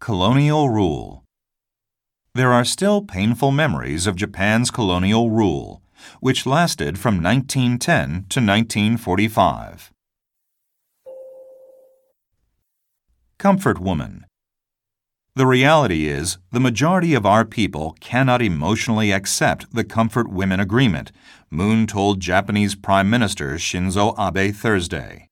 Colonial Rule There are still painful memories of Japan's colonial rule, which lasted from 1910 to 1945. Comfort Woman The reality is, the majority of our people cannot emotionally accept the Comfort Women Agreement, Moon told Japanese Prime Minister Shinzo Abe Thursday.